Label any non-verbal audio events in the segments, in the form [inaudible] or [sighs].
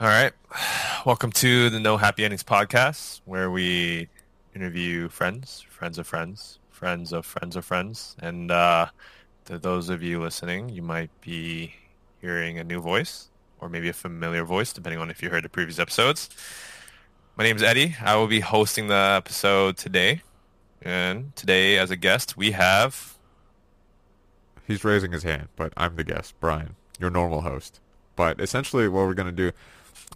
All right. Welcome to the No Happy Endings podcast, where we interview friends, friends of friends, friends of friends of friends. And uh, to those of you listening, you might be hearing a new voice or maybe a familiar voice, depending on if you heard the previous episodes. My name is Eddie. I will be hosting the episode today. And today, as a guest, we have. He's raising his hand, but I'm the guest, Brian, your normal host. But essentially, what we're going to do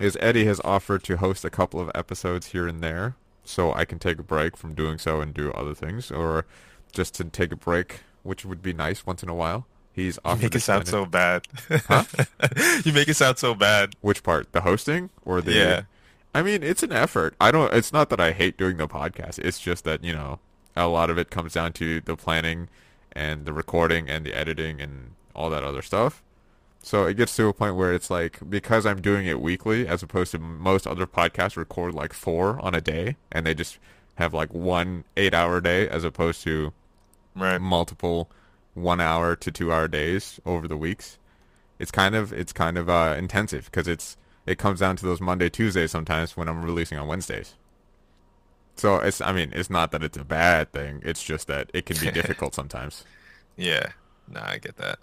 is Eddie has offered to host a couple of episodes here and there, so I can take a break from doing so and do other things, or just to take a break, which would be nice once in a while. He's offered You make it sound so bad. Huh? [laughs] you make it sound so bad. Which part? The hosting or the? Yeah. I mean, it's an effort. I don't. It's not that I hate doing the podcast. It's just that you know, a lot of it comes down to the planning, and the recording and the editing and all that other stuff. So it gets to a point where it's like because I'm doing it weekly, as opposed to most other podcasts record like four on a day, and they just have like one eight-hour day, as opposed to Right. multiple one-hour to two-hour days over the weeks. It's kind of it's kind of uh, intensive because it's it comes down to those Monday Tuesdays sometimes when I'm releasing on Wednesdays. So it's I mean it's not that it's a bad thing. It's just that it can be [laughs] difficult sometimes. Yeah. No, I get that.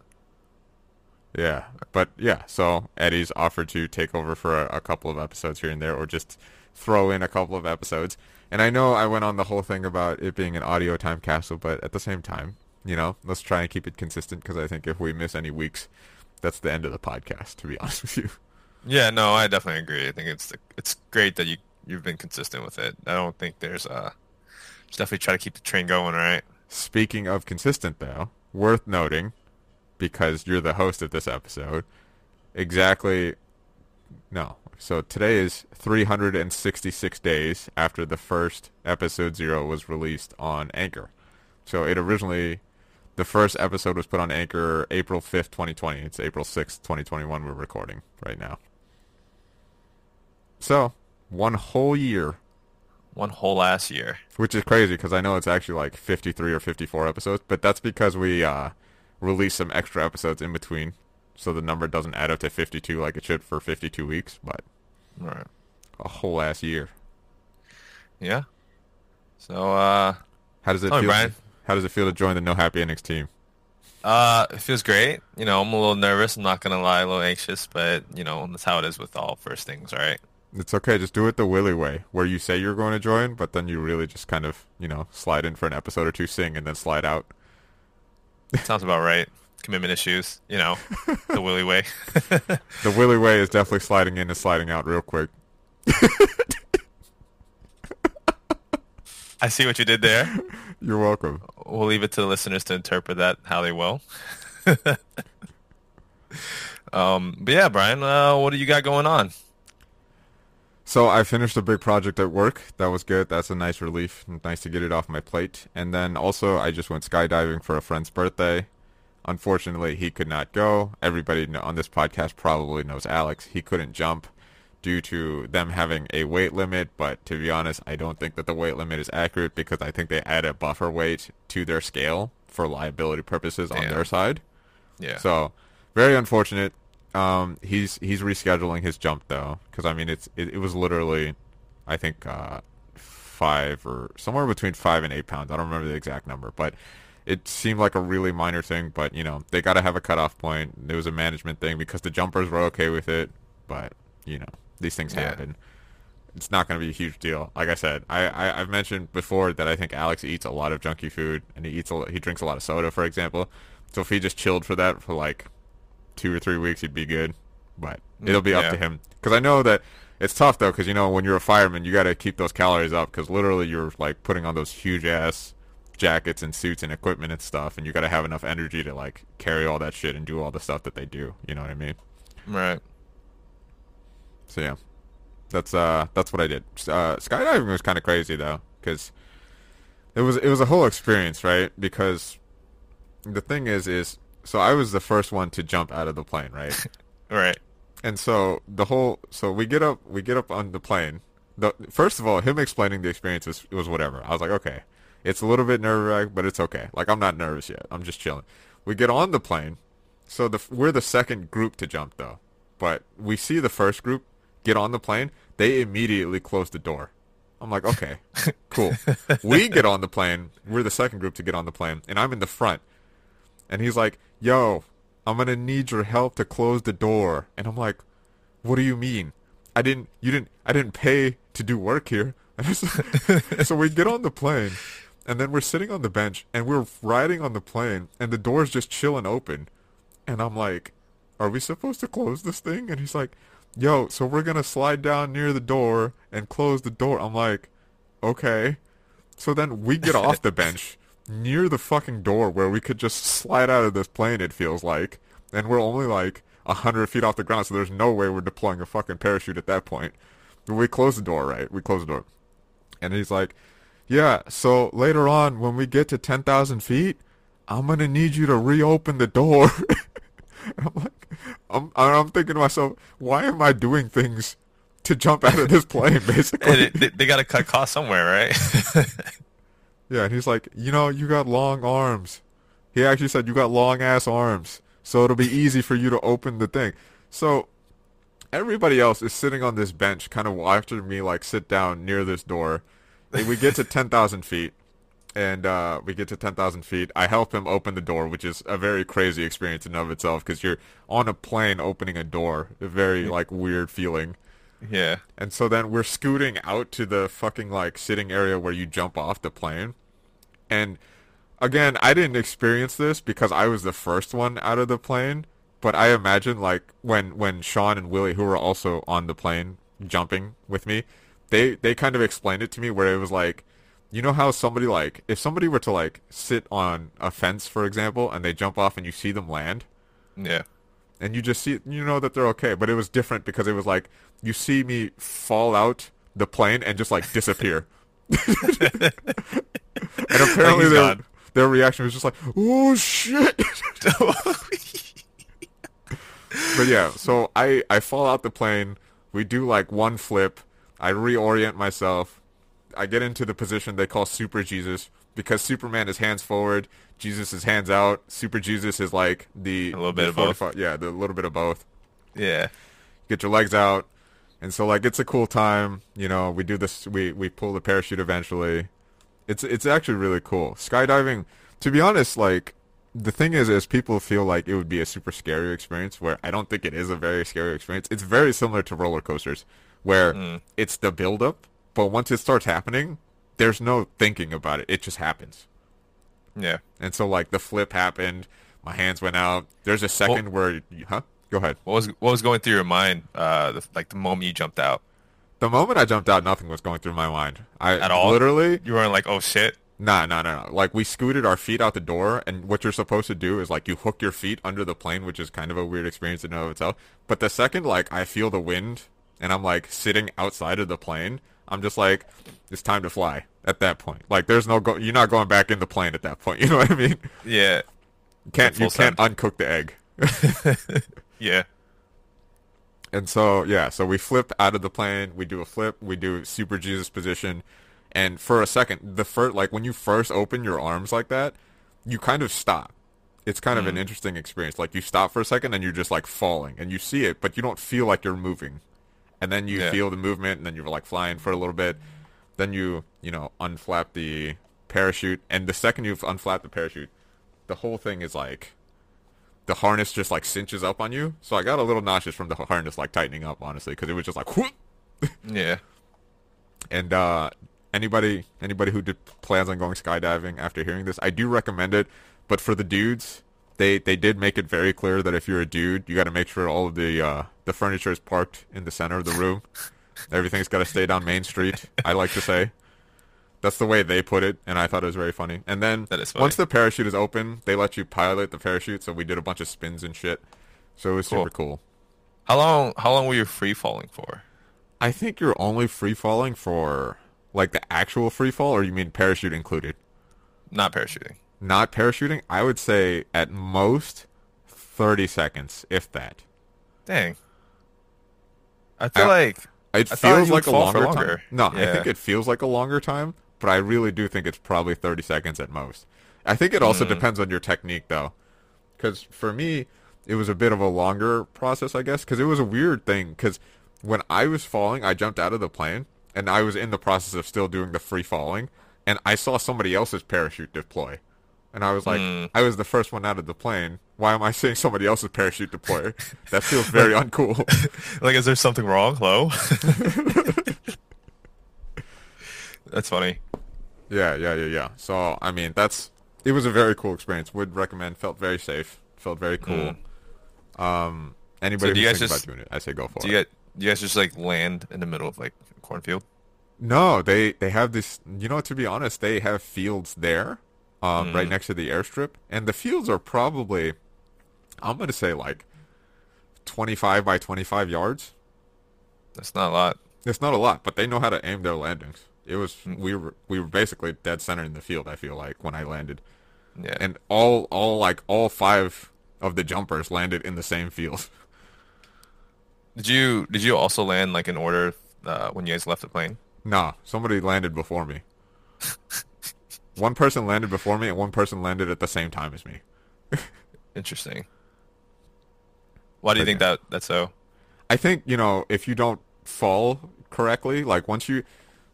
Yeah, but yeah. So Eddie's offered to take over for a, a couple of episodes here and there, or just throw in a couple of episodes. And I know I went on the whole thing about it being an audio time capsule, but at the same time, you know, let's try and keep it consistent because I think if we miss any weeks, that's the end of the podcast. To be [laughs] honest with you. Yeah, no, I definitely agree. I think it's it's great that you you've been consistent with it. I don't think there's uh definitely try to keep the train going, all right? Speaking of consistent, though, worth noting, because you're the host of this episode, exactly. No. So today is 366 days after the first episode zero was released on Anchor. So it originally, the first episode was put on Anchor April 5th, 2020. It's April 6th, 2021 we're recording right now. So, one whole year One whole ass year. which is crazy because I know it's actually like 53 or 54 episodes, but that's because we uh, released some extra episodes in between, so the number doesn't add up to 52 like it should for 52 weeks, but right. a whole ass year. Yeah. So uh How does it feel? Brian. How does it feel to join the No Happy Endings team? uh it feels great. You know, I'm a little nervous, I'm not gonna lie, a little anxious, but you know, that's how it is with all first things, all right? It's okay, just do it the Willy way, where you say you're going to join, but then you really just kind of, you know, slide in for an episode or two, sing, and then slide out. Sounds about right. Commitment issues, you know, [laughs] the Willy way. The Willy way is definitely sliding in and sliding out real quick. I see what you did there. [laughs] You're welcome. We'll leave it to the listeners to interpret that how they will. [laughs] um, but yeah, Brian, uh, what do you got going on? So I finished a big project at work. That was good. That's a nice relief. Nice to get it off my plate. And then also I just went skydiving for a friend's birthday. Unfortunately, he could not go. Everybody on this podcast probably knows Alex. He couldn't jump due to them having a weight limit, but to be honest, I don't think that the weight limit is accurate because I think they add a buffer weight to their scale for liability purposes on their side. Yeah. So, very unfortunate. Um, he's he's rescheduling his jump though, because I mean it's it, it was literally, I think uh, five or somewhere between five and eight pounds. I don't remember the exact number, but it seemed like a really minor thing. But you know they got to have a cutoff point. It was a management thing because the jumpers were okay with it, but you know these things Yeah. happen. It's not going to be a huge deal. Like I said, I, I I've mentioned before that I think Alex eats a lot of junky food and he eats a, he drinks a lot of soda, for example. So if he just chilled for that for like two or three weeks, he'd be good. But it'll be up yeah. to him because I know that it's tough though because you know when you're a fireman, you got to keep those calories up because literally you're like putting on those huge ass jackets and suits and equipment and stuff, and you got to have enough energy to like carry all that shit and do all the stuff that they do. You know what I mean? right. So yeah, that's uh that's what I did. Uh, skydiving was kind of crazy though, because it was it was a whole experience, right? Because the thing is, is so I was the first one to jump out of the plane, right? [laughs] Right. and so the whole so we get up we get up on the plane. The first of all, him explaining the experience was was whatever. I was like, okay, it's a little bit nerve wracking, but it's okay. Like I'm not nervous yet. I'm just chilling. We get on the plane. So the we're the second group to jump though, but we see the first group get on the plane, they immediately close the door. I'm like, okay, [laughs] cool. we get on the plane. We're the second group to get on the plane, and I'm in the front. And he's like, yo, I'm gonna need your help to close the door. And I'm like, what do you mean? I didn't, you didn't, I didn't pay to do work here. [laughs] [laughs] so we get on the plane, and then we're sitting on the bench, and we're riding on the plane, and the door's just chilling open. And I'm like, are we supposed to close this thing? And he's like, yo, so we're gonna slide down near the door and close the door. I'm like, okay. So then we get off the [laughs] bench near the fucking door where we could just slide out of this plane, it feels like. And we're only like a hundred feet off the ground, so there's no way we're deploying a fucking parachute at that point. We close the door, right? We close the door. And he's like, yeah, so later on when we get to 10,000 feet, I'm going to need you to reopen the door. [laughs] I'm like, I'm, I'm thinking to myself, why am I doing things to jump out of this plane, [laughs] basically? and it, they, they got to cut costs somewhere, right? [laughs] yeah, and he's like, you know, you got long arms. He actually said you got long ass arms, so it'll be easy for you to open the thing. So everybody else is sitting on this bench, kind of watching me like sit down near this door. And we get to [laughs] ten thousand feet, and uh, we get to 10,000 feet. I help him open the door, which is a very crazy experience in of itself because you're on a plane opening a door. A very like weird feeling. Yeah. And so then we're scooting out to the fucking like sitting area where you jump off the plane. And again, I didn't experience this because I was the first one out of the plane. But I imagine like when when Sean and Willie, who were also on the plane jumping with me, they they kind of explained it to me where it was like you know how somebody like if somebody were to like sit on a fence for example and they jump off and you see them land yeah and you just see you know that they're okay but it was different because it was like you see me fall out the plane and just like disappear. [laughs] And apparently like their, their reaction was just like oh shit. [laughs] But yeah so i i fall out the plane. We do like one flip. I reorient myself. I get into the position they call Super Jesus because Superman is hands forward, Jesus is hands out. Super Jesus is like the a little bit of both. Yeah, the little bit of both. Yeah. Get your legs out, and so like it's a cool time. You know, we do this. We we pull the parachute eventually. It's it's actually really cool. Skydiving. To be honest, like the thing is, is people feel like it would be a super scary experience. Where I don't think it is a very scary experience. It's very similar to roller coasters, where mm. it's the build up but once it starts happening, there's no thinking about it. It just happens. Yeah. And so like the flip happened, my hands went out. There's a second well, where, huh? Go ahead. What was what was going through your mind? Uh, the, like the moment you jumped out. The moment I jumped out, nothing was going through my mind. I at all. Literally, you weren't like, oh shit. Nah, nah, nah, nah. Like we scooted our feet out the door, and what you're supposed to do is like you hook your feet under the plane, which is kind of a weird experience in and of itself. But the second like I feel the wind, and I'm like sitting outside of the plane, I'm just like, it's time to fly at that point. Like, there's no go. You're not going back in the plane at that point. [laughs] You know what I mean? Yeah. You can't you can't uncook the egg. [laughs] yeah. And so yeah, so we flip out of the plane. We do a flip. We do super Jesus position, and for a second, the first like when you first open your arms like that, you kind of stop. It's kind mm. of an mm. interesting experience. Like you stop for a second and you're just like falling, and you see it, but you don't feel like you're moving and then you yeah. feel the movement, and then you're like flying for a little bit. Then you you know unflap the parachute, and the second you've unflapped the parachute, the whole thing is like the harness just like cinches up on you. So I got a little nauseous from the harness like tightening up, honestly, because it was just like whoop. yeah. [laughs] And uh, anybody anybody who did, plans on going skydiving after hearing this, I do recommend it. But for the dudes, they they did make it very clear that if you're a dude, you got to make sure all of the uh, the furniture is parked in the center of the room. [laughs] Everything's got to stay down Main Street. I like to say. That's the way they put it, and I thought it was very funny. And then once the parachute is open, they let you pilot the parachute. So we did a bunch of spins and shit. So it was cool. super cool. How long? How long were you free falling for? I think you're only free falling for like the actual free fall, or you mean parachute included? Not parachuting not parachuting, I would say at most 30 seconds, if that. Dang. I feel I, like it I feels like a longer, longer, time. No, yeah. I think it feels like a longer time, but I really do think it's probably 30 seconds at most. I think it also mm. depends on your technique though. Cuz for me, it was a bit of a longer process, I guess, cuz it was a weird thing cuz when I was falling, I jumped out of the plane, and I was in the process of still doing the free falling, and I saw somebody else's parachute deploy. And I was like, Mm. I was the first one out of the plane. Why am I seeing somebody else's parachute deploy? that feels [laughs] very uncool. [laughs] like, is there something wrong? Hello? [laughs] That's funny. Yeah, yeah, yeah, yeah. So I mean, that's it was a very cool experience. Would recommend. Felt very safe. Felt very cool. Um, anybody So do who's you guys thinking just- about doing it, I say go for Do it. you get do you guys just like land in the middle of like cornfield? No, they they have this. You know, to be honest, they have fields there, um, right Mm. next to the airstrip, and the fields are probably, I'm gonna say like, 25 by 25 yards. That's not a lot. It's not a lot, but they know how to aim their landings. It was Mm. we were we were basically dead center in the field. I feel like when I landed. Yeah. and all all like all five of the jumpers landed in the same field. [laughs] did you did you also land like in order uh, when you guys left the plane? nah, somebody landed before me. [laughs] one person landed before me, and one person landed at the same time as me. [laughs] Interesting. Why do you think that that's so? I think you know if you don't fall correctly, like once you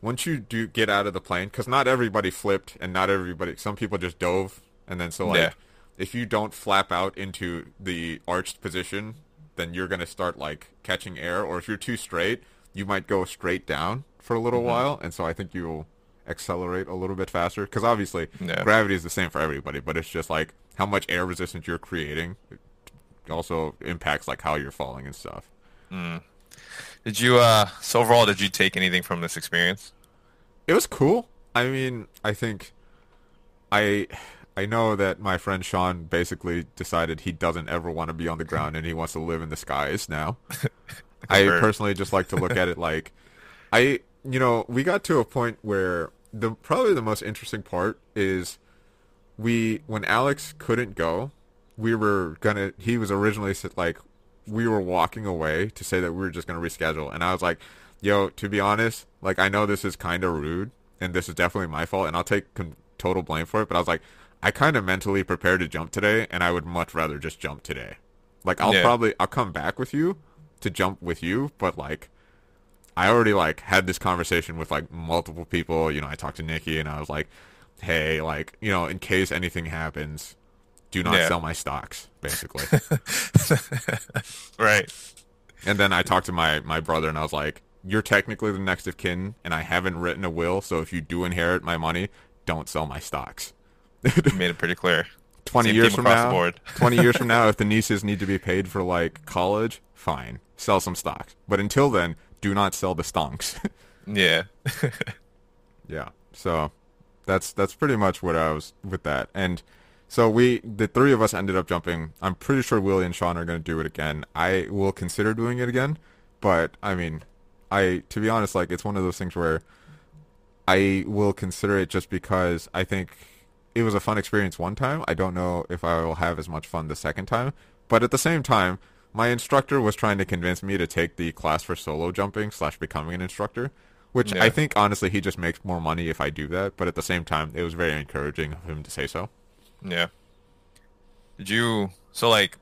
once you do get out of the plane, because not everybody flipped, and not everybody. Some people just dove, and then so like Yeah. if you don't flap out into the arched position, then you're gonna start like catching air, or if you're too straight, you might go straight down for a little Mm-hmm. while, and so I think you'll accelerate a little bit faster because obviously Yeah. gravity is the same for everybody, but it's just like how much air resistance you're creating also impacts like how you're falling and stuff. Did you uh so overall did you take anything from this experience? it was cool. I mean, I think I I know that my friend Sean basically decided he doesn't ever want to be on the ground and he wants to live in the skies now. [laughs] I personally just like to look at it like I you know, we got to a point where the probably the most interesting part is we when Alex couldn't go, we were gonna he was originally like we were walking away to say that we were just gonna reschedule and I was like, yo, to be honest, like I know this is kind of rude and this is definitely my fault and I'll take con- total blame for it, but I was like, I kind of mentally prepared to jump today and I would much rather just jump today. Like I'll Yeah. probably I'll come back with you to jump with you, but like I already like had this conversation with like multiple people. You know, I talked to Nikki and I was like, "Hey, like, you know, in case anything happens, do not Yeah. sell my stocks." Basically. [laughs] Right. and then I talked to my my brother and I was like, "You're technically the next of kin, and I haven't written a will, so if you do inherit my money, don't sell my stocks." [laughs] You made it pretty clear. Twenty Same years from now, board. [laughs] twenty years from now, if the nieces need to be paid for like college, fine, sell some stocks. But until then, do not sell the stonks. [laughs] Yeah. Yeah. So that's that's pretty much what I was with that. And so we the three of us ended up jumping. I'm pretty sure Willie and Sean are going to do it again. I will consider doing it again, but I mean, I to be honest like it's one of those things where I will consider it just because I think it was a fun experience one time. I don't know if I will have as much fun the second time, but at the same time, my instructor was trying to convince me to take the class for solo jumping slash becoming an instructor, which Yeah. I think honestly he just makes more money if I do that. But at the same time, it was very encouraging of him to say so. Yeah. Did you so like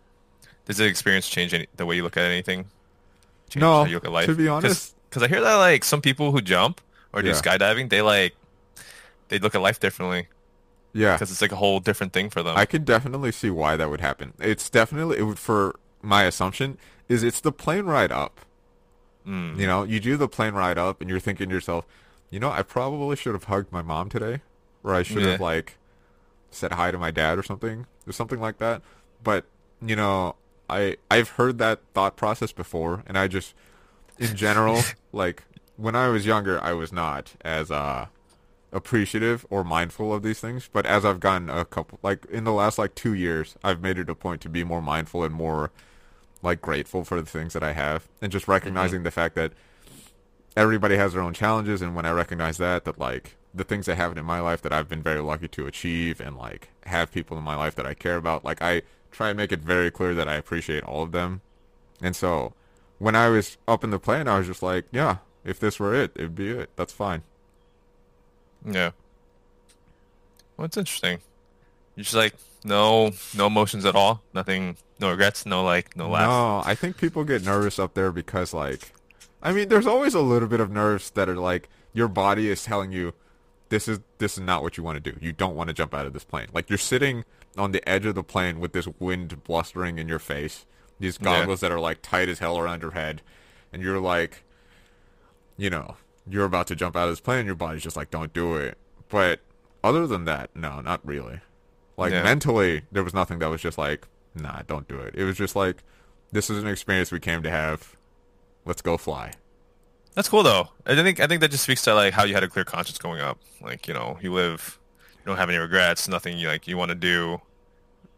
does the experience change any, the way you look at anything? Change No, how you look at life? to be honest- because I hear that like some people who jump or do Yeah. skydiving, they like they look at life differently Yeah, because it's like a whole different thing for them. I can definitely see why that would happen. It's definitely it would for my assumption is it's the plane ride up. Mm. You know, you do the plane ride up, and you're thinking to yourself, you know, I probably should have hugged my mom today, or I should have like said hi to my dad or something, or something like that. But you know, I I've heard that thought process before, and I just, in general, [laughs] like when I was younger, I was not as uh appreciative or mindful of these things. But as I've gotten a couple, like in the last like two years, I've made it a point to be more mindful and more like grateful for the things that I have, and just mm-hmm. recognizing the fact that everybody has their own challenges. And when I recognize that, that like the things that happen in my life that I've been very lucky to achieve, and like have people in my life that I care about, like I try and make it very clear that I appreciate all of them. And so when I was up in the plane, I was just like, yeah, if this were it, it'd be it. That's fine. Yeah. Well, it's interesting. You're just like no, no emotions at all. Nothing, no regrets, no like, no laugh. No, I think people get nervous up there because like I mean, there's always a little bit of nerves that are like your body is telling you this is this is not what you want to do. You don't want to jump out of this plane. Like you're sitting on the edge of the plane with this wind blustering in your face, these goggles yeah. that are like tight as hell around your head, and you're like, you know, you're about to jump out of this plane. Your body's just like, don't do it. But other than that, no, not really. Like yeah. mentally, there was nothing that was just like, nah, don't do it. It was just like, this is an experience we came to have. Let's go fly. That's cool though. I think I think that just speaks to like how you had a clear conscience going up. Like you know, you live, you don't have any regrets, nothing you like you want to do.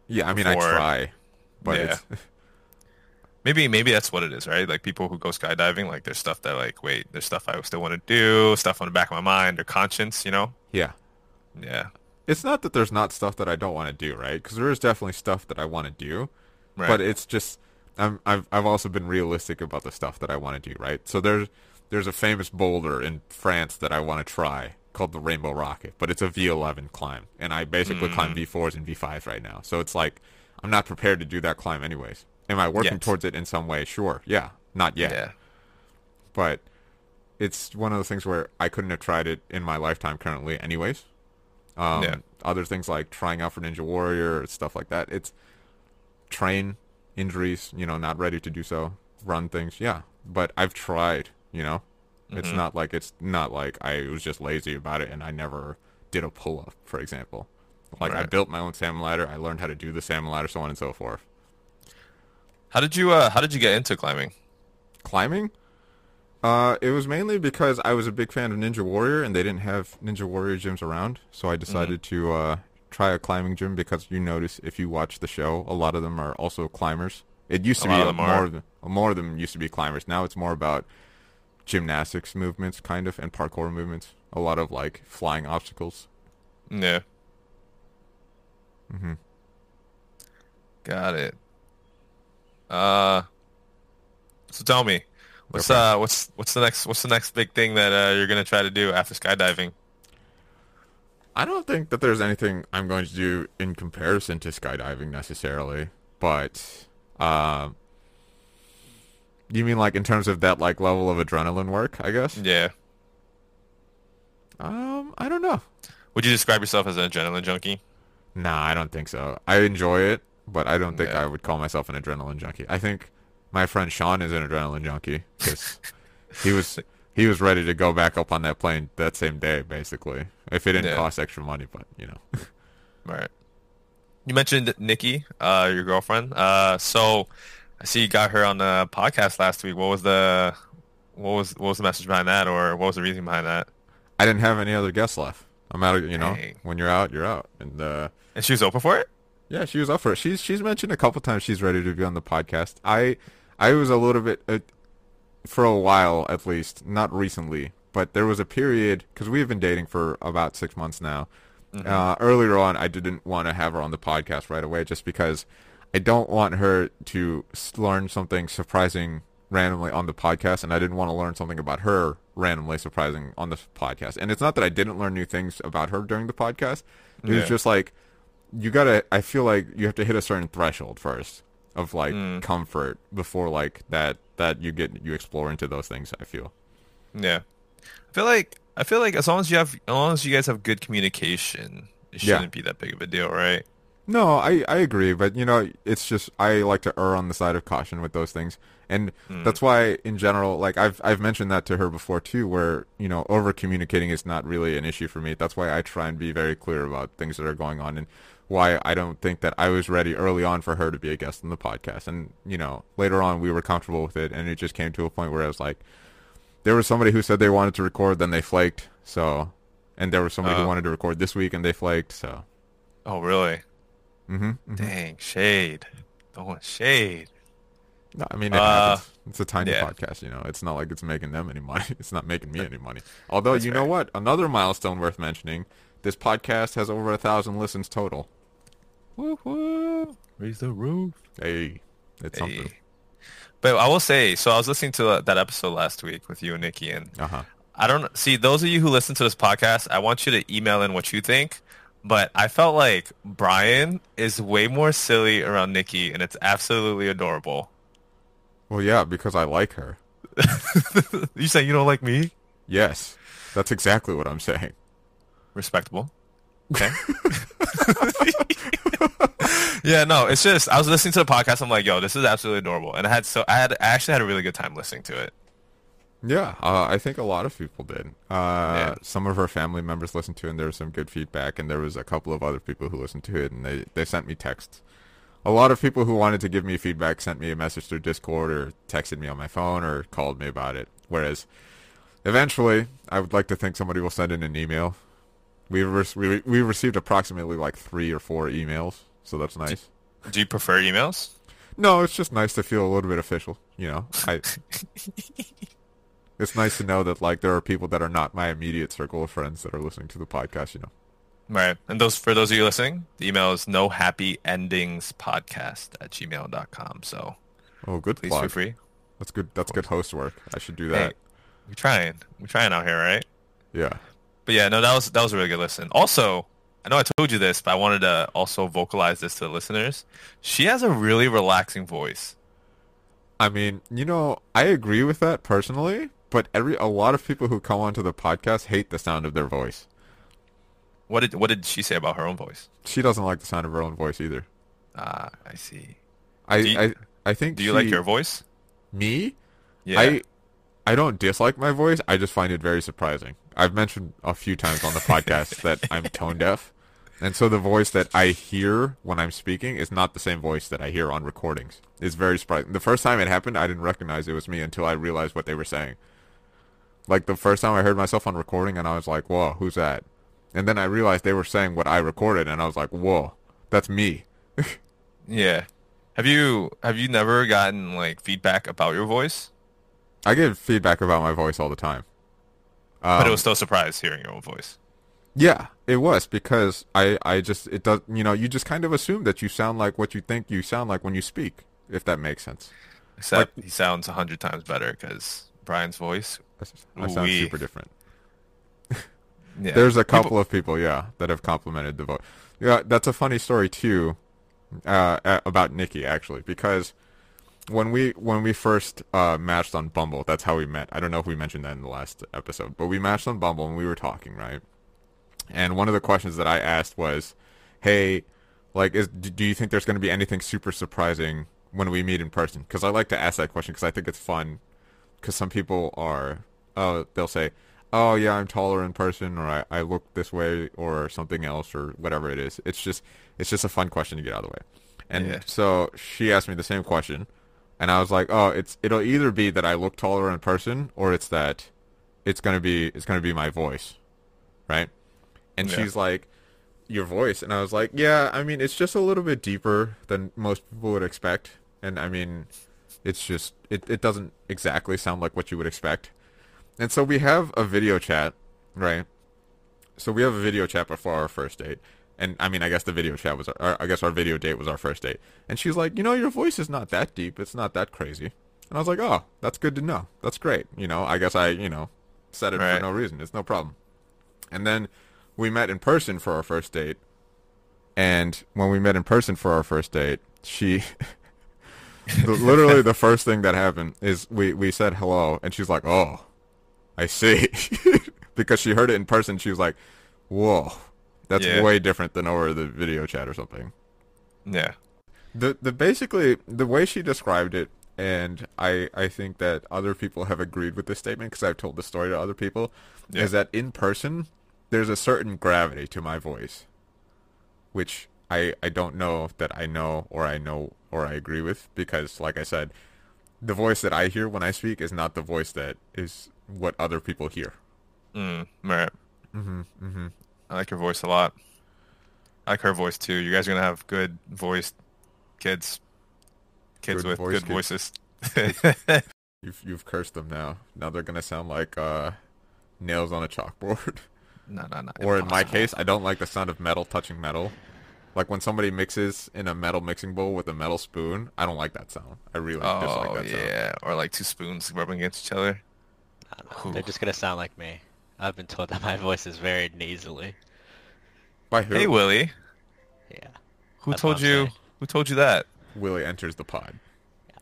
Yeah, I mean, before. I try, but yeah. [laughs] maybe maybe that's what it is, right? Like people who go skydiving, like there's stuff that like wait, there's stuff I still want to do, stuff on the back of my mind or conscience, you know? Yeah, yeah. It's not that there's not stuff that I don't want to do, right? Because there is definitely stuff that I want to do, right. but it's just I'm, I've I've also been realistic about the stuff that I want to do, right? So there's there's a famous boulder in France that I want to try called the Rainbow Rocket, but it's a V11 climb, and I basically mm. climb V4s and V5s right now. So it's like I'm not prepared to do that climb anyways. Am I working towards it in some way? Sure. Yeah. Not yet. Yeah. But it's one of the things where I couldn't have tried it in my lifetime currently anyways. Um, yeah. Other things like trying out for Ninja Warrior, stuff like that. It's train injuries, you know, not ready to do so, run things. Yeah. But I've tried you know, mm-hmm. it's not like it's not like I was just lazy about it and I never did a pull up, for example. Like right. I built my own salmon ladder. I learned how to do the salmon ladder, so on and so forth. How did you uh, How did you get into climbing? Climbing? Uh, it was mainly because I was a big fan of Ninja Warrior, and they didn't have Ninja Warrior gyms around, so I decided mm-hmm. to uh, try a climbing gym because you notice if you watch the show, a lot of them are also climbers. It used to a be a, more of them, more of them used to be climbers. Now it's more about gymnastics movements, kind of, and parkour movements. A lot of like flying obstacles. Yeah. Mhm. Got it. Uh. So tell me, what's uh, what's what's the next what's the next big thing that uh, you're gonna try to do after skydiving? I don't think that there's anything I'm going to do in comparison to skydiving necessarily, but uh, you mean like in terms of that like level of adrenaline work? I guess. Yeah. Um, I don't know. Would you describe yourself as an adrenaline junkie? Nah, I don't think so. I enjoy it, but I don't think yeah. I would call myself an adrenaline junkie. I think my friend Sean is an adrenaline junkie because he was he was ready to go back up on that plane that same day, basically. If it didn't yeah. cost extra money, but you know. right. You mentioned Nikki, uh, your girlfriend. Uh, so I see you got her on the podcast last week. What was the what was what was the message behind that, or what was the reason behind that? I didn't have any other guests left. I'm out. Of, you know, Dang. when you're out, you're out. And uh, and she was open for it. Yeah, she was up for it. She's she's mentioned a couple times she's ready to be on the podcast. I I was a little bit uh, for a while at least, not recently, but there was a period because we've been dating for about six months now. Mm-hmm. Uh, earlier on, I didn't want to have her on the podcast right away just because I don't want her to learn something surprising randomly on the podcast, and I didn't want to learn something about her randomly surprising on the podcast. And it's not that I didn't learn new things about her during the podcast. It yeah. was just like you gotta. I feel like you have to hit a certain threshold first of like mm. comfort before like that that you get you explore into those things. I feel. Yeah, I feel like I feel like as long as you have, as long as you guys have good communication, it shouldn't yeah. be that big of a deal, right? No, I, I agree, but you know, it's just I like to err on the side of caution with those things, and mm. that's why in general, like I've I've mentioned that to her before too, where you know over communicating is not really an issue for me. That's why I try and be very clear about things that are going on, and why I don't think that I was ready early on for her to be a guest on the podcast, and you know later on we were comfortable with it, and it just came to a point where I was like, there was somebody who said they wanted to record, then they flaked, so, and there was somebody uh, who wanted to record this week and they flaked, so. Oh really? Mm-hmm, mm-hmm. Dang, shade. Throwing shade. No, I mean, it uh. It's a tiny yeah. podcast, you know. It's not like it's making them any money. [laughs] It's not making me any money. Although, That's you fair. know what? Another milestone worth mentioning. This podcast has over a thousand listens total. Woo woo! Raise the roof. Hey, it's hey. something. But I will say, so I was listening to uh, that episode last week with you and Nikki, and uh-huh. I don't see those of you who listen to this podcast. I want you to email in what you think but I felt like Brian is way more silly around Nikki, and it's absolutely adorable. Well, yeah, because I like her. [laughs] you say you don't like me? Yes, that's exactly what I'm saying. Respectable. Okay. [laughs] yeah, no, it's just I was listening to the podcast. I'm like, yo, this is absolutely adorable, and I had so I had I actually had a really good time listening to it. Yeah, uh, I think a lot of people did. Uh, Yeah. Some of her family members listened to it, and there was some good feedback. And there was a couple of other people who listened to it, and they, they sent me texts. A lot of people who wanted to give me feedback sent me a message through Discord or texted me on my phone or called me about it. Whereas, eventually, I would like to think somebody will send in an email. We re- we we received approximately like three or four emails, so that's nice. Do you prefer emails? No, it's just nice to feel a little bit official. You know, I. [laughs] it's nice to know that like there are people that are not my immediate circle of friends that are listening to the podcast. You know. Right. And those for those of you listening, the email is no happy endings podcast at gmail.com. So Oh, good please plug. feel free. That's good. That's good host work. I should do Hey, that. we're trying. We're trying out here, right? Yeah. But yeah, no, that was that was a really good listen. Also, I know I told you this, but I wanted to also vocalize this to the listeners. She has a really relaxing voice. I mean, you know, I agree with that personally, but every a lot of people who come onto the podcast hate the sound of their voice. What did what did she say about her own voice? She doesn't like the sound of her own voice either. Ah, I see. I you- I, I think Do you she- like your voice? me? Yeah. I I don't dislike my voice. I just find it very surprising. I've mentioned a few times on the podcast [laughs] that I'm tone deaf. And so the voice that I hear when I'm speaking is not the same voice that I hear on recordings. It's very surprising. The first time it happened, I didn't recognize it was me until I realized what they were saying. Like the first time I heard myself on recording and I was like, "Whoa, who's that?" And then I realized they were saying what I recorded and I was like, "Whoa, that's me." [laughs] yeah. Have you have you never gotten like feedback about your voice? I get feedback about my voice all the time. Um, but it was still a surprise hearing your own voice. Yeah, it was because I I just it does you know you just kind of assume that you sound like what you think you sound like when you speak, if that makes sense. Except he sounds a hundred times better because Brian's voice. I sound super different. [laughs] Yeah. There's a People- couple of people, yeah, that have complimented the voice. Yeah, that's a funny story too, uh, about Nikki actually, because when we when we first uh, matched on Bumble, that's how we met. I don't know if we mentioned that in the last episode, but we matched on Bumble and we were talking, right? And one of the questions that I asked was, "Hey, like, is do you think there's going to be anything super surprising when we meet in person?" Because I like to ask that question because I think it's fun. Because some people are, oh, they'll say, "Oh yeah, I'm taller in person," or I, "I look this way," or something else, or whatever it is. It's just it's just a fun question to get out of the way. And Yeah. so she asked me the same question, and I was like, "Oh, it's it'll either be that I look taller in person, or it's that it's gonna be it's gonna be my voice, right?" And Yeah. she's like, "Your voice," and I was like, "Yeah, I mean, it's just a little bit deeper than most people would expect, and I mean, it's just it it doesn't exactly sound like what you would expect." And so we have a video chat, right? So we have a video chat before our first date. And I mean, I guess the video chat was, our, I guess our video date was our first date. And she's like, you know, your voice is not that deep. It's not that crazy. And I was like, oh, that's good to know. That's great. You know, I guess I, you know, said it for no reason. It's no problem. And then we met in person for our first date. And when we met in person for our first date, she, [laughs] the, literally the first thing that happened is we, we said hello. And she's like, oh, I see. [laughs] because she heard it in person. She was like, whoa, that's Yeah. way different than over the video chat or something. Yeah. The the basically the way she described it, and I I think that other people have agreed with this statement because I've told the story to other people, Yeah. is that in person there's a certain gravity to my voice, which I I don't know that I know or I know or I agree with because like I said, the voice that I hear when I speak is not the voice that is what other people hear. Mm, right. Mm-hmm. Mm-hmm. I like your voice a lot. I like her voice too. You guys are gonna have good voiced kids. Kids Good with voiced good kids. voices. [laughs] You've you've cursed them now. Now they're gonna sound like uh, nails on a chalkboard. [laughs] no, no, no. or in my case, I don't like the sound of metal touching metal. Like when somebody mixes in a metal mixing bowl with a metal spoon, I don't like that sound. I really dislike Oh that sound. Oh yeah, or like two spoons rubbing against each other. I don't know. They're just gonna sound like me. I've been told that my voice is very nasally. By who? Hey Willie, Yeah. who That's told you? saying. Who told you that? Willie enters the pod.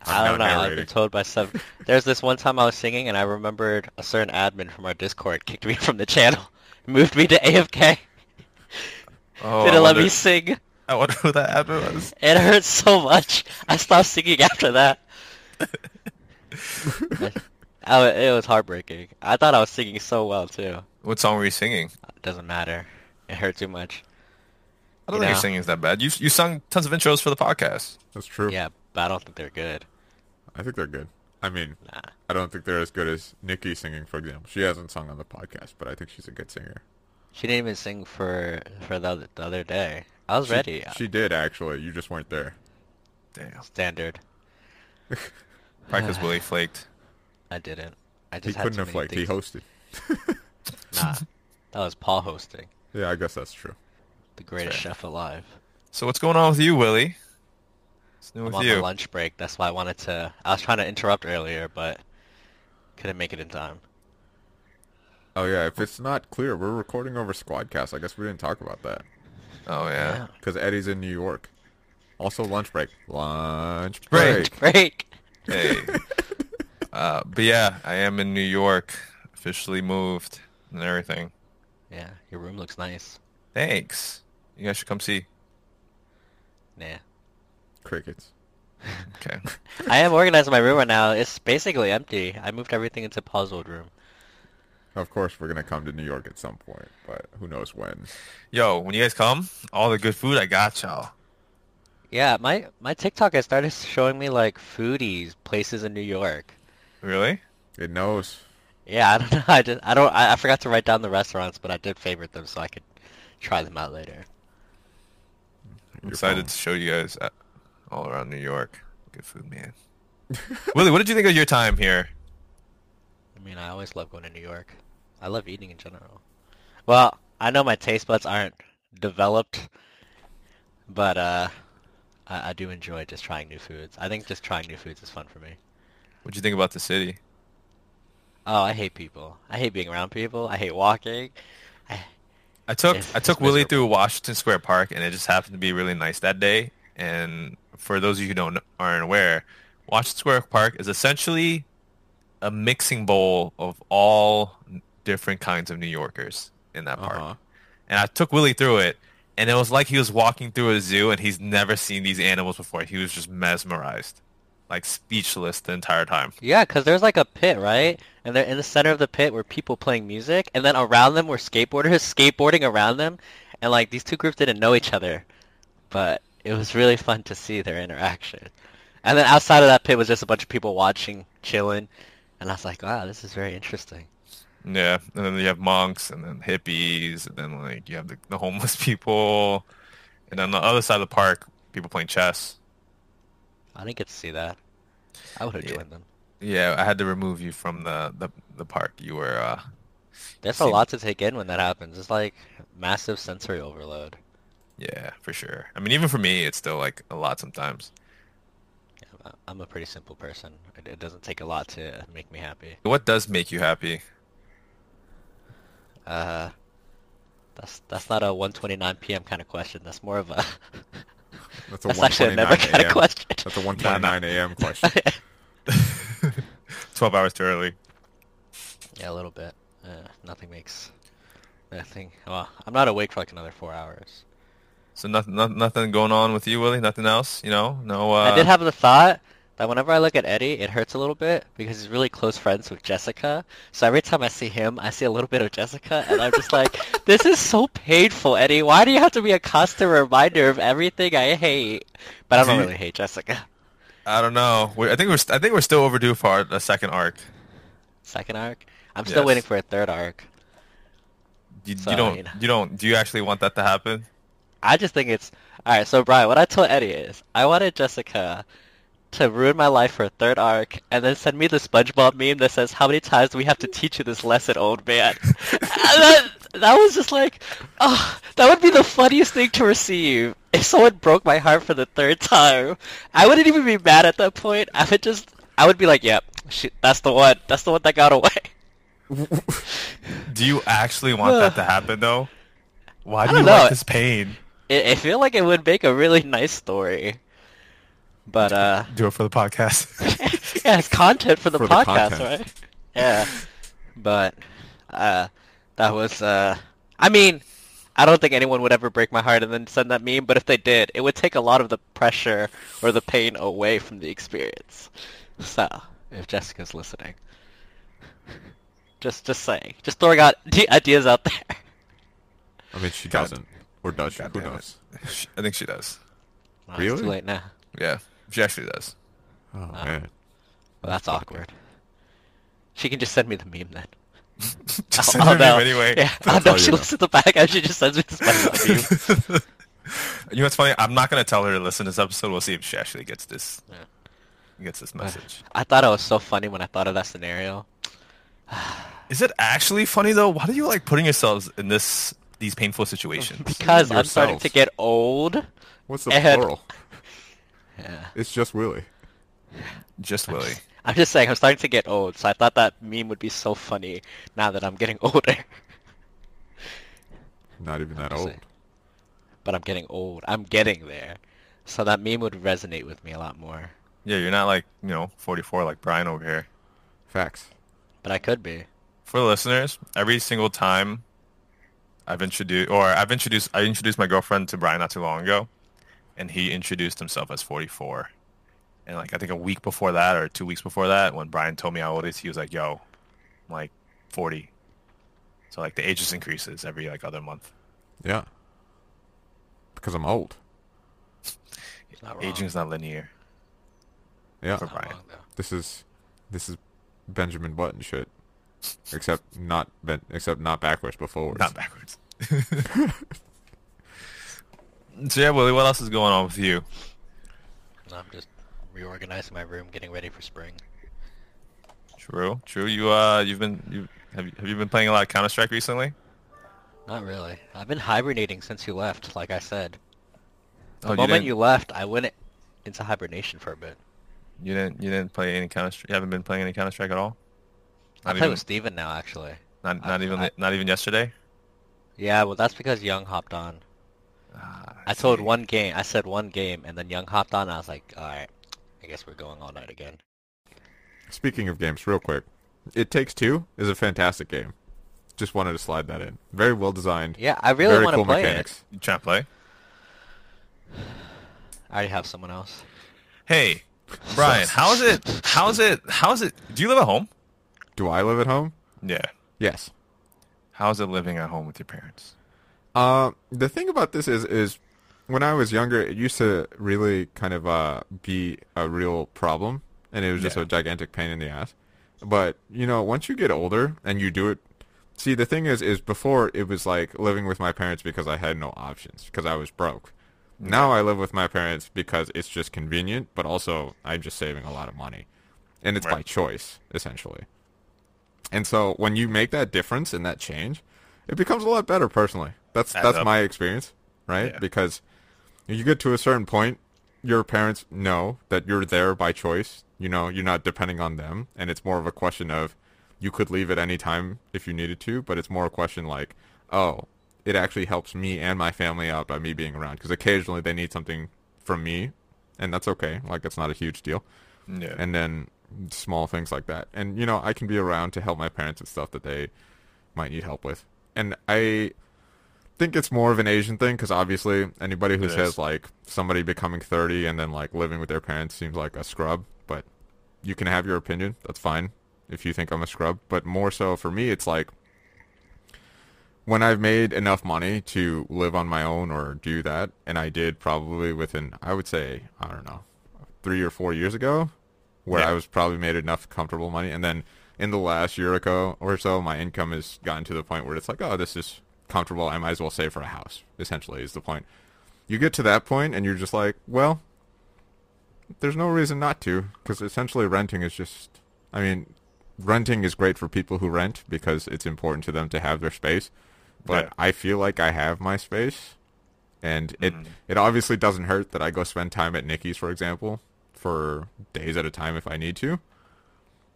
I I'm don't know. now I've been told by some. There's this one time I was singing, and I remembered a certain admin from our Discord kicked me [laughs] from the channel, moved me to AFK, Oh, didn't I let wonder, me sing. I wonder who that admin was. It hurt so much. I stopped singing after that. [laughs] Oh, I, it was heartbreaking. I thought I was singing so well too. What song were you singing? It doesn't matter. It hurt too much. I don't You think know. your singing is that bad. You you sung tons of intros for the podcast. That's true. Yeah, but I don't think they're good. I think they're good. I mean, Nah. I don't think they're as good as Nikki singing, for example. She hasn't sung on the podcast, but I think she's a good singer. She didn't even sing for for the other, the other day. I was She- ready. She did actually. You just weren't there. Damn. Standard. [laughs] Probably because [sighs] Willie flaked. I didn't. I He just had couldn't have many flaked. He hosted. [laughs] Nah, that was Paul hosting, Yeah, I guess that's true. the greatest chef alive. So what's going on with you, Willie? What's new I'm with on you? the lunch break. That's why I wanted to. I was trying to interrupt earlier, but couldn't make it in time. Oh yeah, if it's not clear, we're recording over Squadcast. I guess we didn't talk about that Oh yeah. because Eddie's in New York. Also, lunch break. Lunch Break. break. Break. Hey. [laughs] uh, but yeah, I am in New York, officially moved and everything. Yeah, your room looks nice. Thanks. You guys should come see. Nah. Crickets. [laughs] [laughs] Okay. I am organizing my room right now. It's basically empty. I moved everything into Paul's old room. Of course, we're gonna come to New York at some point, but who knows when. Yo, when you guys come, all the good food I got y'all. Yeah, my my TikTok has started showing me like foodies, places in New York. Really? It knows. Yeah, I don't know. [laughs] I just I don't I, I forgot to write down the restaurants, but I did favorite them so I could try them out later. I'm excited phone. to show you guys uh, all around New York. Good food, man. [laughs] Willie, what did you think of your time here? I mean, I always love going to New York. I love eating in general. Well, I know my taste buds aren't developed, but uh, I, I do enjoy just trying new foods. I think just trying new foods is fun for me. What'd you think about the city? Oh, I hate people. I hate being around people. I hate walking. I, I took I took Willie through Washington Square Park, and it just happened to be really nice that day. And for those of you who don't aren't aware, Washington Square Park is essentially a mixing bowl of all different kinds of New Yorkers in that park. Uh-huh. And I took Willie through it, and it was like he was walking through a zoo, and he's never seen these animals before. He was just mesmerized, like speechless the entire time. yeah, because there's like a pit, right? And they're in the center of the pit were people playing music, and then around them were skateboarders [laughs] skateboarding around them, and like these two groups didn't know each other, but it was really fun to see their interaction. And then outside of that pit was just a bunch of people watching, chilling, and I was like, wow, this is very interesting. Yeah, and then you have monks, and then hippies, and then like you have the, the homeless [laughs] people, and on the other side of the park, people playing chess. I didn't get to see that. I would have Yeah. joined them. Yeah, I had to remove you from the the, the park. You were uh There's a lot to take in when that happens. It's like massive sensory overload. yeah, for sure. I mean, even for me, it's still like a lot sometimes. Yeah, I'm a pretty simple person. It, it doesn't take a lot to make me happy. What does make you happy? Uh, that's that's not a 1:29 p.m. kind of question. That's more of a [laughs] That's a that's actually a never kind of a.m. question. That's a [laughs] 1:29 a.m. question. [laughs] Twelve hours too early. yeah, a little bit. Uh, nothing makes nothing. Well, I'm not awake for like another four hours. So nothing, nothing, nothing going on with you, Willie. Nothing else, you know? No. Uh, I did have the thought that whenever I look at Eddie, it hurts a little bit because he's really close friends with Jessica. So every time I see him, I see a little bit of Jessica, and I'm just like, [laughs] this is so painful, Eddie. Why do you have to be a constant reminder of everything I hate? But I Do don't really hate Jessica. I don't know. We, I think we're I think we're still overdue for our, a second arc. Second arc. I'm still Yes. waiting for a third arc. You, So, you don't you know. you don't do you actually want that to happen? I just think it's all right. So Brian, what I told Eddie is I wanted Jessica to ruin my life for a third arc, and then send me the SpongeBob meme that says, "How many times do we have to teach you this lesson, old man?" [laughs] That, that was just like, oh, that would be the funniest thing to receive if someone broke my heart for the third time. I wouldn't even be mad at that point. I would just, I would be like, "Yep, shit, that's the one. That's the one that got away." Do you actually want that to happen though? Why do you know. like this pain? I feel like it would make a really nice story. But uh, Do it for the podcast. [laughs] yeah, it's content for the For the podcast, content. right? Yeah, but uh, that was uh, I mean, I don't think anyone would ever break my heart and then send that meme. But if they did, it would take a lot of the pressure or the pain away from the experience. So, if Jessica's listening, just just saying, just throwing out [laughs] ideas out there. I mean, she God- doesn't, or does she? God Who damn it. knows? [laughs] I think she does. Well, It's Really? too late now. Yeah, she actually does. Oh Uh, man, Well, that's awkward. She can just send me the meme then. [laughs] Just I'll- send I'll her name know. anyway. Yeah, I'll know she know. looks at the back and she just sends me this SpongeBob [laughs] meme. you know what's funny? I'm not gonna tell her to listen to this episode. We'll see if she actually gets this Yeah. gets this message. I thought it was so funny when I thought of that scenario. [sighs] Is it actually funny though? Why do you like putting yourselves in this these painful situations? Because I'm starting to get old. what's the and- plural? Yeah. It's just Willie. Just Willie. I'm just saying I'm starting to get old, so I thought that meme would be so funny now that I'm getting [laughs] older. Not even that old. say. But I'm getting old. I'm getting there. So that meme would resonate with me a lot more. Yeah, you're not like you know 44 like Brian over here. Facts. But I could be. For the listeners, every single time I've introduced or I've introduced I introduced my girlfriend to Brian not too long ago, and he introduced himself as 44. And like I think a week before that or two weeks before that, when Brian told me how old he is, he was like, "Yo, I'm like 40." So like the age just increases every like other month. Yeah. Because I'm old. Not. Aging is not linear. Yeah. For Not Brian. wrong. This is this is Benjamin Button shit. Except not ben, except not backwards but forwards. Not backwards. [laughs] [laughs] so yeah, Willie, what else is going on with you? I'm just reorganizing my room, getting ready for spring. True, true. You uh, you've been you have you, have you been playing a lot of Counter Strike recently? Not really. I've been hibernating since you left, like I said. The Oh, moment didn't- you left, I went into hibernation for a bit. You didn't you didn't play any Counter Strike. You haven't been playing any Counter Strike at all. I Not play even with Steven now, actually. not I- not even I- not even yesterday. Yeah, well, that's because Young hopped on. Ah, I told one game, I said one game, and then Young hopped on, and I was like, alright, I guess we're going all night again. Speaking of games, real quick. It Takes Two is a fantastic game. Just wanted to slide that in. Very well designed. Yeah, I really very want to cool play mechanics. You trying to play? [sighs] I already have someone else. Hey, Brian, [laughs] how's it? How's it? How's it? Do you live at home? Do I live at home? Yeah. Yes. How's it living at home with your parents? Uh, the thing about this is, is when I was younger, it used to really kind of uh, be a real problem, and it was just Yeah. a gigantic pain in the ass. But you know, once you get older and you do it, see, the thing is, is before it was like living with my parents because I had no options because I was broke. Now I live with my parents because it's just convenient, but also I'm just saving a lot of money, and it's by choice essentially. And so when you make that difference and that change, it becomes a lot better personally. That's Adds that's up. my experience, right? Yeah. Because you get to a certain point, your parents know that you're there by choice. You know, you're not depending on them, and it's more of a question of you could leave at any time if you needed to, but it's more a question like, oh, it actually helps me and my family out by me being around because occasionally they need something from me, and that's okay. Like it's not a huge deal Yeah. and then small things like that. And you know, I can be around to help my parents with stuff that they might need help with. And I think it's more of an Asian thing because obviously anybody who It says is. like somebody becoming 30 and then like living with their parents seems like a scrub, but you can have your opinion. That's fine if you think I'm a scrub, but more so for me it's like when I've made enough money to live on my own or do that, and I did probably within, I would say, I don't know, three or four years ago, where Yeah. I was probably made enough comfortable money, and then in the last year ago or so, my income has gotten to the point where it's like, oh, this is comfortable. I might as well save for a house. Essentially, is the point. You get to that point, and you're just like, well, there's no reason not to, because essentially renting is just, I mean, renting is great for people who rent because it's important to them to have their space. But Yeah. I feel like I have my space, and it Mhm. it obviously doesn't hurt that I go spend time at Nikki's, for example, for days at a time if I need to.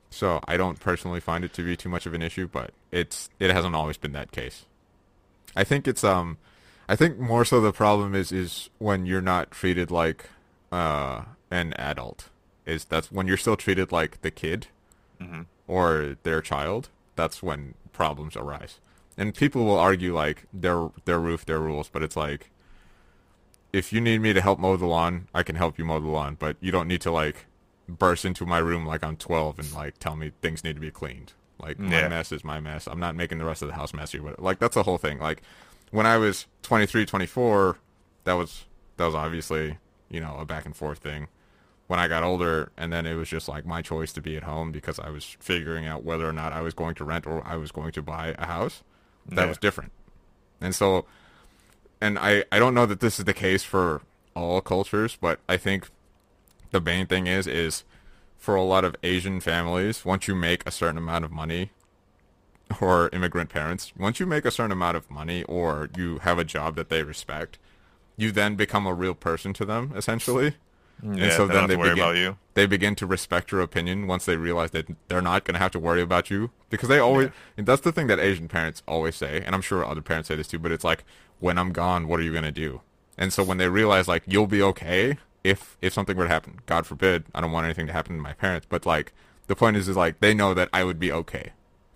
So I don't personally find it to be too much of an issue, but it's it hasn't always been that case. I think it's um I think more so the problem is is when you're not treated like uh an adult. Is that's when you're still treated like the kid hmm or their child. That's when problems arise. And people will argue like their their roof, their rules, but it's like if you need me to help mow the lawn, I can help you mow the lawn, but you don't need to like burst into my room like I'm 12 and like tell me things need to be cleaned. Like my mess is my mess. I'm not making the rest of the house messy. But like that's the whole thing. Like when I was 23, 24, that was that was obviously you know a back and forth thing. When I got older, and then it was just like my choice to be at home because I was figuring out whether or not I was going to rent or I was going to buy a house. That Yeah. was different. And so, and I I don't know that this is the case for all cultures, but I think the main thing is is for a lot of Asian families, once you make a certain amount of money, or immigrant parents, once you make a certain amount of money or you have a job that they respect, you then become a real person to them, essentially. Yeah, and so then they worry begin- about you. They begin to respect your opinion once they realize that they're not going to have to worry about you. Because they always, and that's the thing that Asian parents always say, and I'm sure other parents say this too, but it's like, when I'm gone, what are you going to do? And so when they realize, like, you'll be okay if, if something were to happen, God forbid, I don't want anything to happen to my parents, but like, the point is, is like, they know that I would be okay.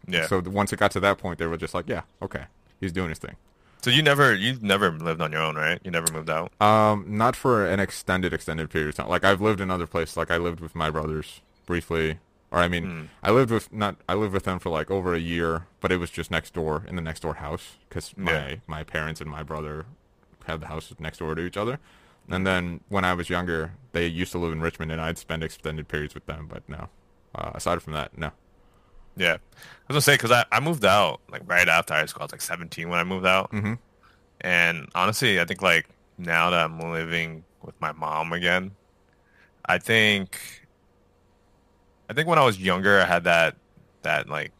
Yeah. So once it got to that point, they were just like, yeah, okay, he's doing his thing. So you never you've never lived on your own, right? You never moved out. Um, not for an extended, extended period of time. Like I've lived in other places. Like I lived with my brothers briefly, or I mean, Hmm. I lived with not I lived with them for like over a year, but it was just next door in the next door house because my Yeah. my parents and my brother had the house next door to each other. And then when I was younger, they used to live in Richmond, and I'd spend extended periods with them. But no, uh, aside from that, no. Yeah, I was gonna say because I, I moved out like right after high school. I was like 17 when I moved out, Mhm. and honestly, I think like now that I'm living with my mom again, I think I think when I was younger, I had that that like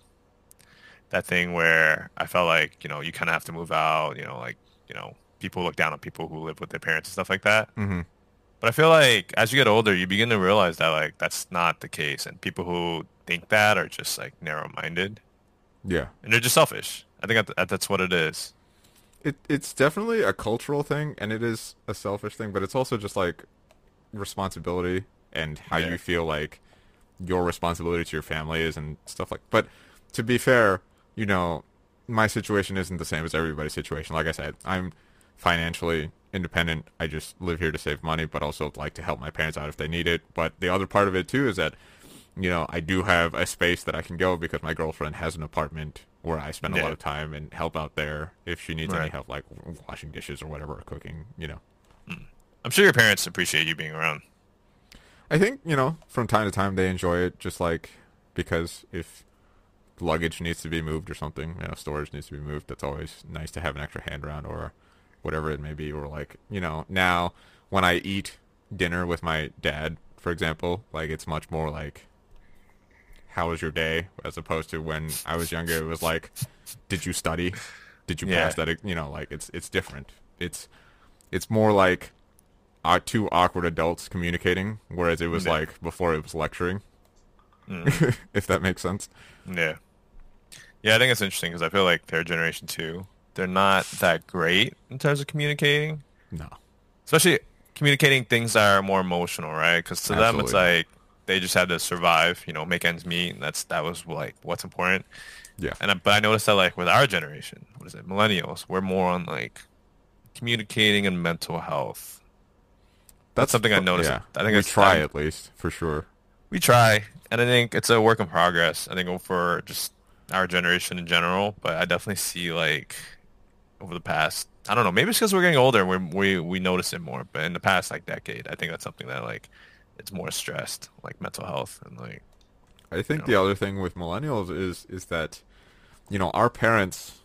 that thing where I felt like you know you kind of have to move out. You know, like you know people look down on people who live with their parents and stuff like that. hmm But I feel like as you get older, you begin to realize that like that's not the case, and people who think that are just like narrow-minded Yeah. and they're just selfish. I think that, that's what it is. It it's definitely a cultural thing and it is a selfish thing, but it's also just like responsibility and how Yeah. you feel like your responsibility to your family is and stuff like. But to be fair, you know, my situation isn't the same as everybody's situation. Like I said, I'm financially independent. I just live here to save money, but also like to help my parents out if they need it. But the other part of it too is that you know, I do have a space that I can go because my girlfriend has an apartment where I spend a Yeah. lot of time and help out there if she needs any help, like washing dishes or whatever, or cooking. You know, mm. I'm sure your parents appreciate you being around. I think you know from time to time they enjoy it, just like because if luggage needs to be moved or something, you know, storage needs to be moved. That's always nice to have an extra hand around or whatever it may be. Or like you know, now when I eat dinner with my dad, for example, like it's much more like how was your day as opposed to when I was younger it was like did you study did you Yeah. pass that you know like it's it's different it's it's more like uh, two awkward adults communicating whereas it was Yeah. like before it was lecturing Mm. [laughs] if that makes sense yeah. Yeah, I think it's interesting because I feel like their generation too, they're not that great in terms of communicating, no especially communicating things that are more emotional, right? Because to them it's like they just had to survive, you know, make ends meet, and that's that was like what's important. yeah And I, but I noticed that like with our generation, what is it, millennials, we're more on like communicating and mental health. That's something I noticed. yeah I think we try time- at least for sure We try, and I think it's a work in progress. I think for just our generation in general, but I definitely see like over the past, I don't know, maybe it's because we're getting older, and we we we notice it more. But in the past like decade, I think that's something that like it's more stressed, like mental health and like I think know. the other thing with millennials is is that you know our parents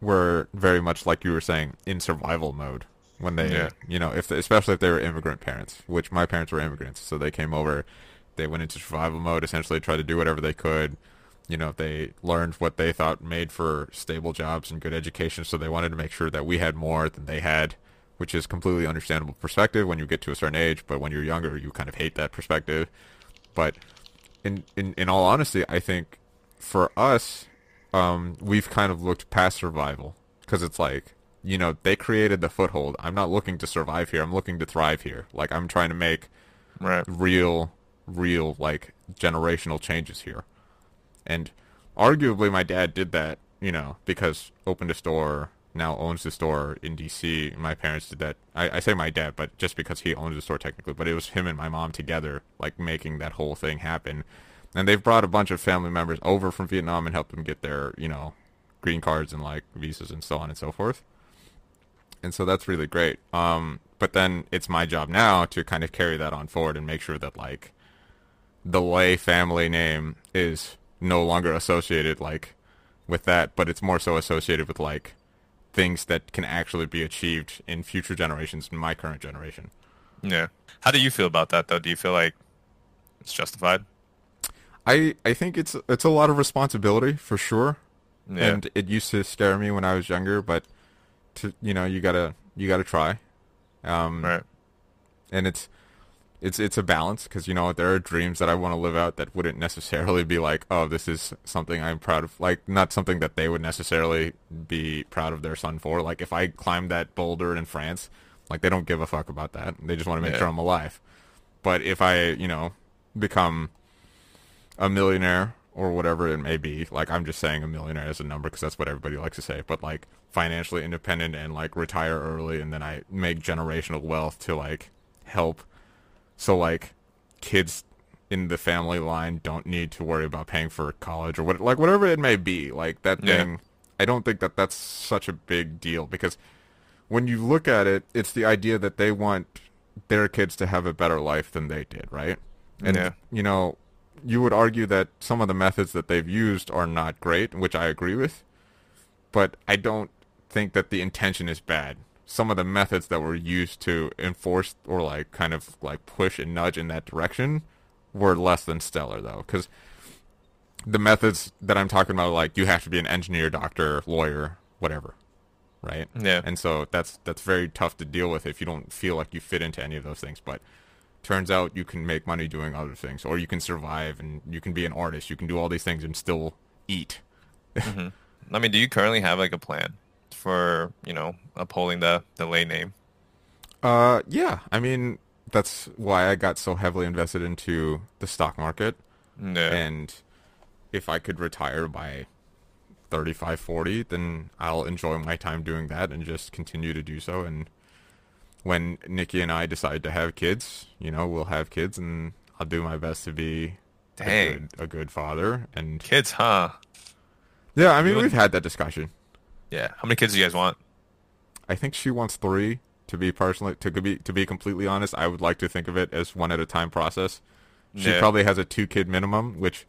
were very much like you were saying in survival mode when they Yeah. you know if they, especially if they were immigrant parents which my parents were immigrants so they came over they went into survival mode essentially tried to do whatever they could you know they learned what they thought made for stable jobs and good education so they wanted to make sure that we had more than they had which is completely understandable perspective when you get to a certain age but when you're younger you kind of hate that perspective but in in in all honesty, I think for us, um, we've kind of looked past survival because it's like you know they created the foothold. I'm not looking to survive here. I'm looking to thrive here. Like I'm trying to make Right. real, real like generational changes here. And arguably, my dad did that, you know, because opened a store, now owns the store in DC. My parents did that. I, I say my dad, but just because he owns the store technically, but it was him and my mom together, like making that whole thing happen. And they've brought a bunch of family members over from Vietnam and helped them get their, you know, green cards and like visas and so on and so forth. And so that's really great. Um, but then it's my job now to kind of carry that on forward and make sure that like the Lay family name is no longer associated like with that, but it's more so associated with like things that can actually be achieved in future generations in my current generation. Yeah. How do you feel about that though? Do you feel like it's justified? I I think it's it's a lot of responsibility for sure. Yeah. And it used to scare me when I was younger, but to you know, you got to you got to try. Um right. and it's it's it's a balance because you know there are dreams that I want to live out that wouldn't necessarily be like oh this is something I'm proud of like not something that they would necessarily be proud of their son for. Like if I climb that boulder in France like they don't give a fuck about that. They just want to make Yeah. sure I'm alive. But if I you know become a millionaire or whatever it may be like I'm just saying a millionaire as a number because that's what everybody likes to say. But like financially independent and like retire early and then I make generational wealth to like help so like kids in the family line don't need to worry about paying for college or what like whatever it may be. Like that Yeah. thing I don't think that that's such a big deal because when you look at it, it's the idea that they want their kids to have a better life than they did, right? And Yeah. you know, you would argue that some of the methods that they've used are not great, which I agree with, but I don't think that the intention is bad. Some of the methods that were used to enforce or like kind of like push and nudge in that direction were less than stellar though, because the methods that I'm talking about, like you have to be an engineer, doctor, lawyer, whatever, right? Yeah. And so that's that's very tough to deal with if you don't feel like you fit into any of those things. But turns out you can make money doing other things, or you can survive and you can be an artist. You can do all these things and still eat. Mm-hmm. I mean, do you currently have like a plan for, you know, upholding the the lay name? Uh, yeah. I mean, that's why I got so heavily invested into the stock market. Yeah. And if I could retire by 35, 40, then I'll enjoy my time doing that and just continue to do so. And when Nikki and I decide to have kids, you know, we'll have kids and I'll do my best to be a good, a good father. And Kids, huh? yeah, I mean, we've had that discussion. Yeah. How many kids do you guys want? I think she wants three. To be personally, to be to be completely honest, I would like to think of it as one at a time process. She Yeah. probably has a two kid minimum, which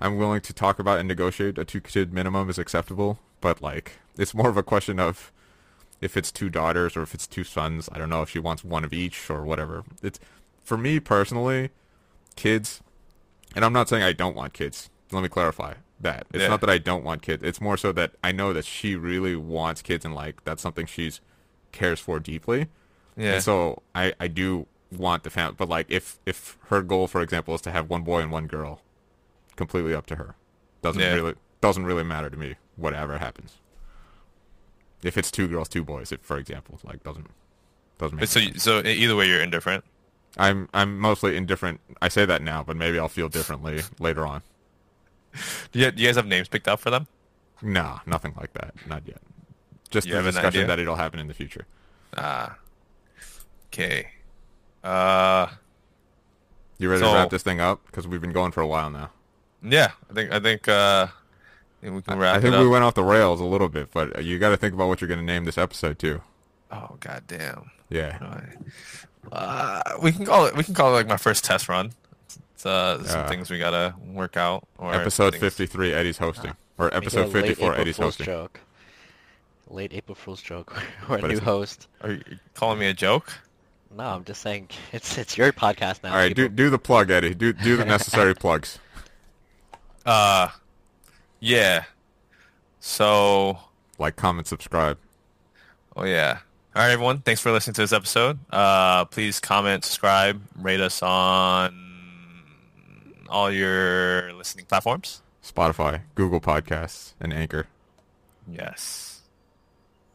I'm willing to talk about and negotiate. A two kid minimum is acceptable, but like it's more of a question of if it's two daughters or if it's two sons. I don't know if she wants one of each or whatever. It's for me personally, kids, and I'm not saying I don't want kids. Let me clarify that. It's Yeah. not that I don't want kids. It's more so that I know that she really wants kids and like that's something she's cares for deeply. Yeah. And so I, I do want the family, but like if if her goal, for example, is to have one boy and one girl, completely up to her. Doesn't Yeah. really doesn't really matter to me. Whatever happens. If it's two girls, two boys, it, for example, like doesn't doesn't make so sense. so either way, you're indifferent. I'm I'm mostly indifferent. I say that now, but maybe I'll feel differently later on. Do you, do you guys have names picked out for them? Nah, nothing like that. Not yet. Just You the have an discussion idea? that it'll happen in the future. Ah. Okay. Uh. You ready So- to wrap this thing up? Because we've been going for a while now. Yeah. I think I think uh, I think we can wrap I think it up. we went off the rails a little bit, but you got to think about what you're going to name this episode too. Oh goddamn. Yeah. Uh, we can call it. We can call it like my first test run. It's uh, some Yeah. things we gotta work out. Or Episode 53, Eddie's hosting, or Make it a episode late 54, April Eddie's Fool's hosting. joke. Late April Fool's joke. [laughs] or a new host. Are you calling me a joke? No, I'm just saying [laughs] it's it's your podcast now. All right, do do the plug, Eddie. Do do the necessary [laughs] plugs. Uh, yeah. So, Like, comment, subscribe. oh yeah. All right, everyone. Thanks for listening to this episode. Uh, please comment, subscribe, rate us on all your listening platforms. Spotify, Google Podcasts, and Anchor. Yes.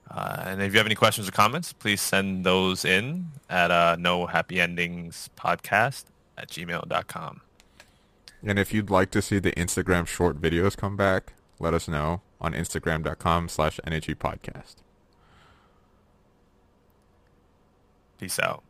Uh, and if you have any questions or comments, please send those in at uh, no happy endings podcast at gmail.com. And if you'd like to see the Instagram short videos come back, let us know on instagram.com slash NHE podcast. Peace out.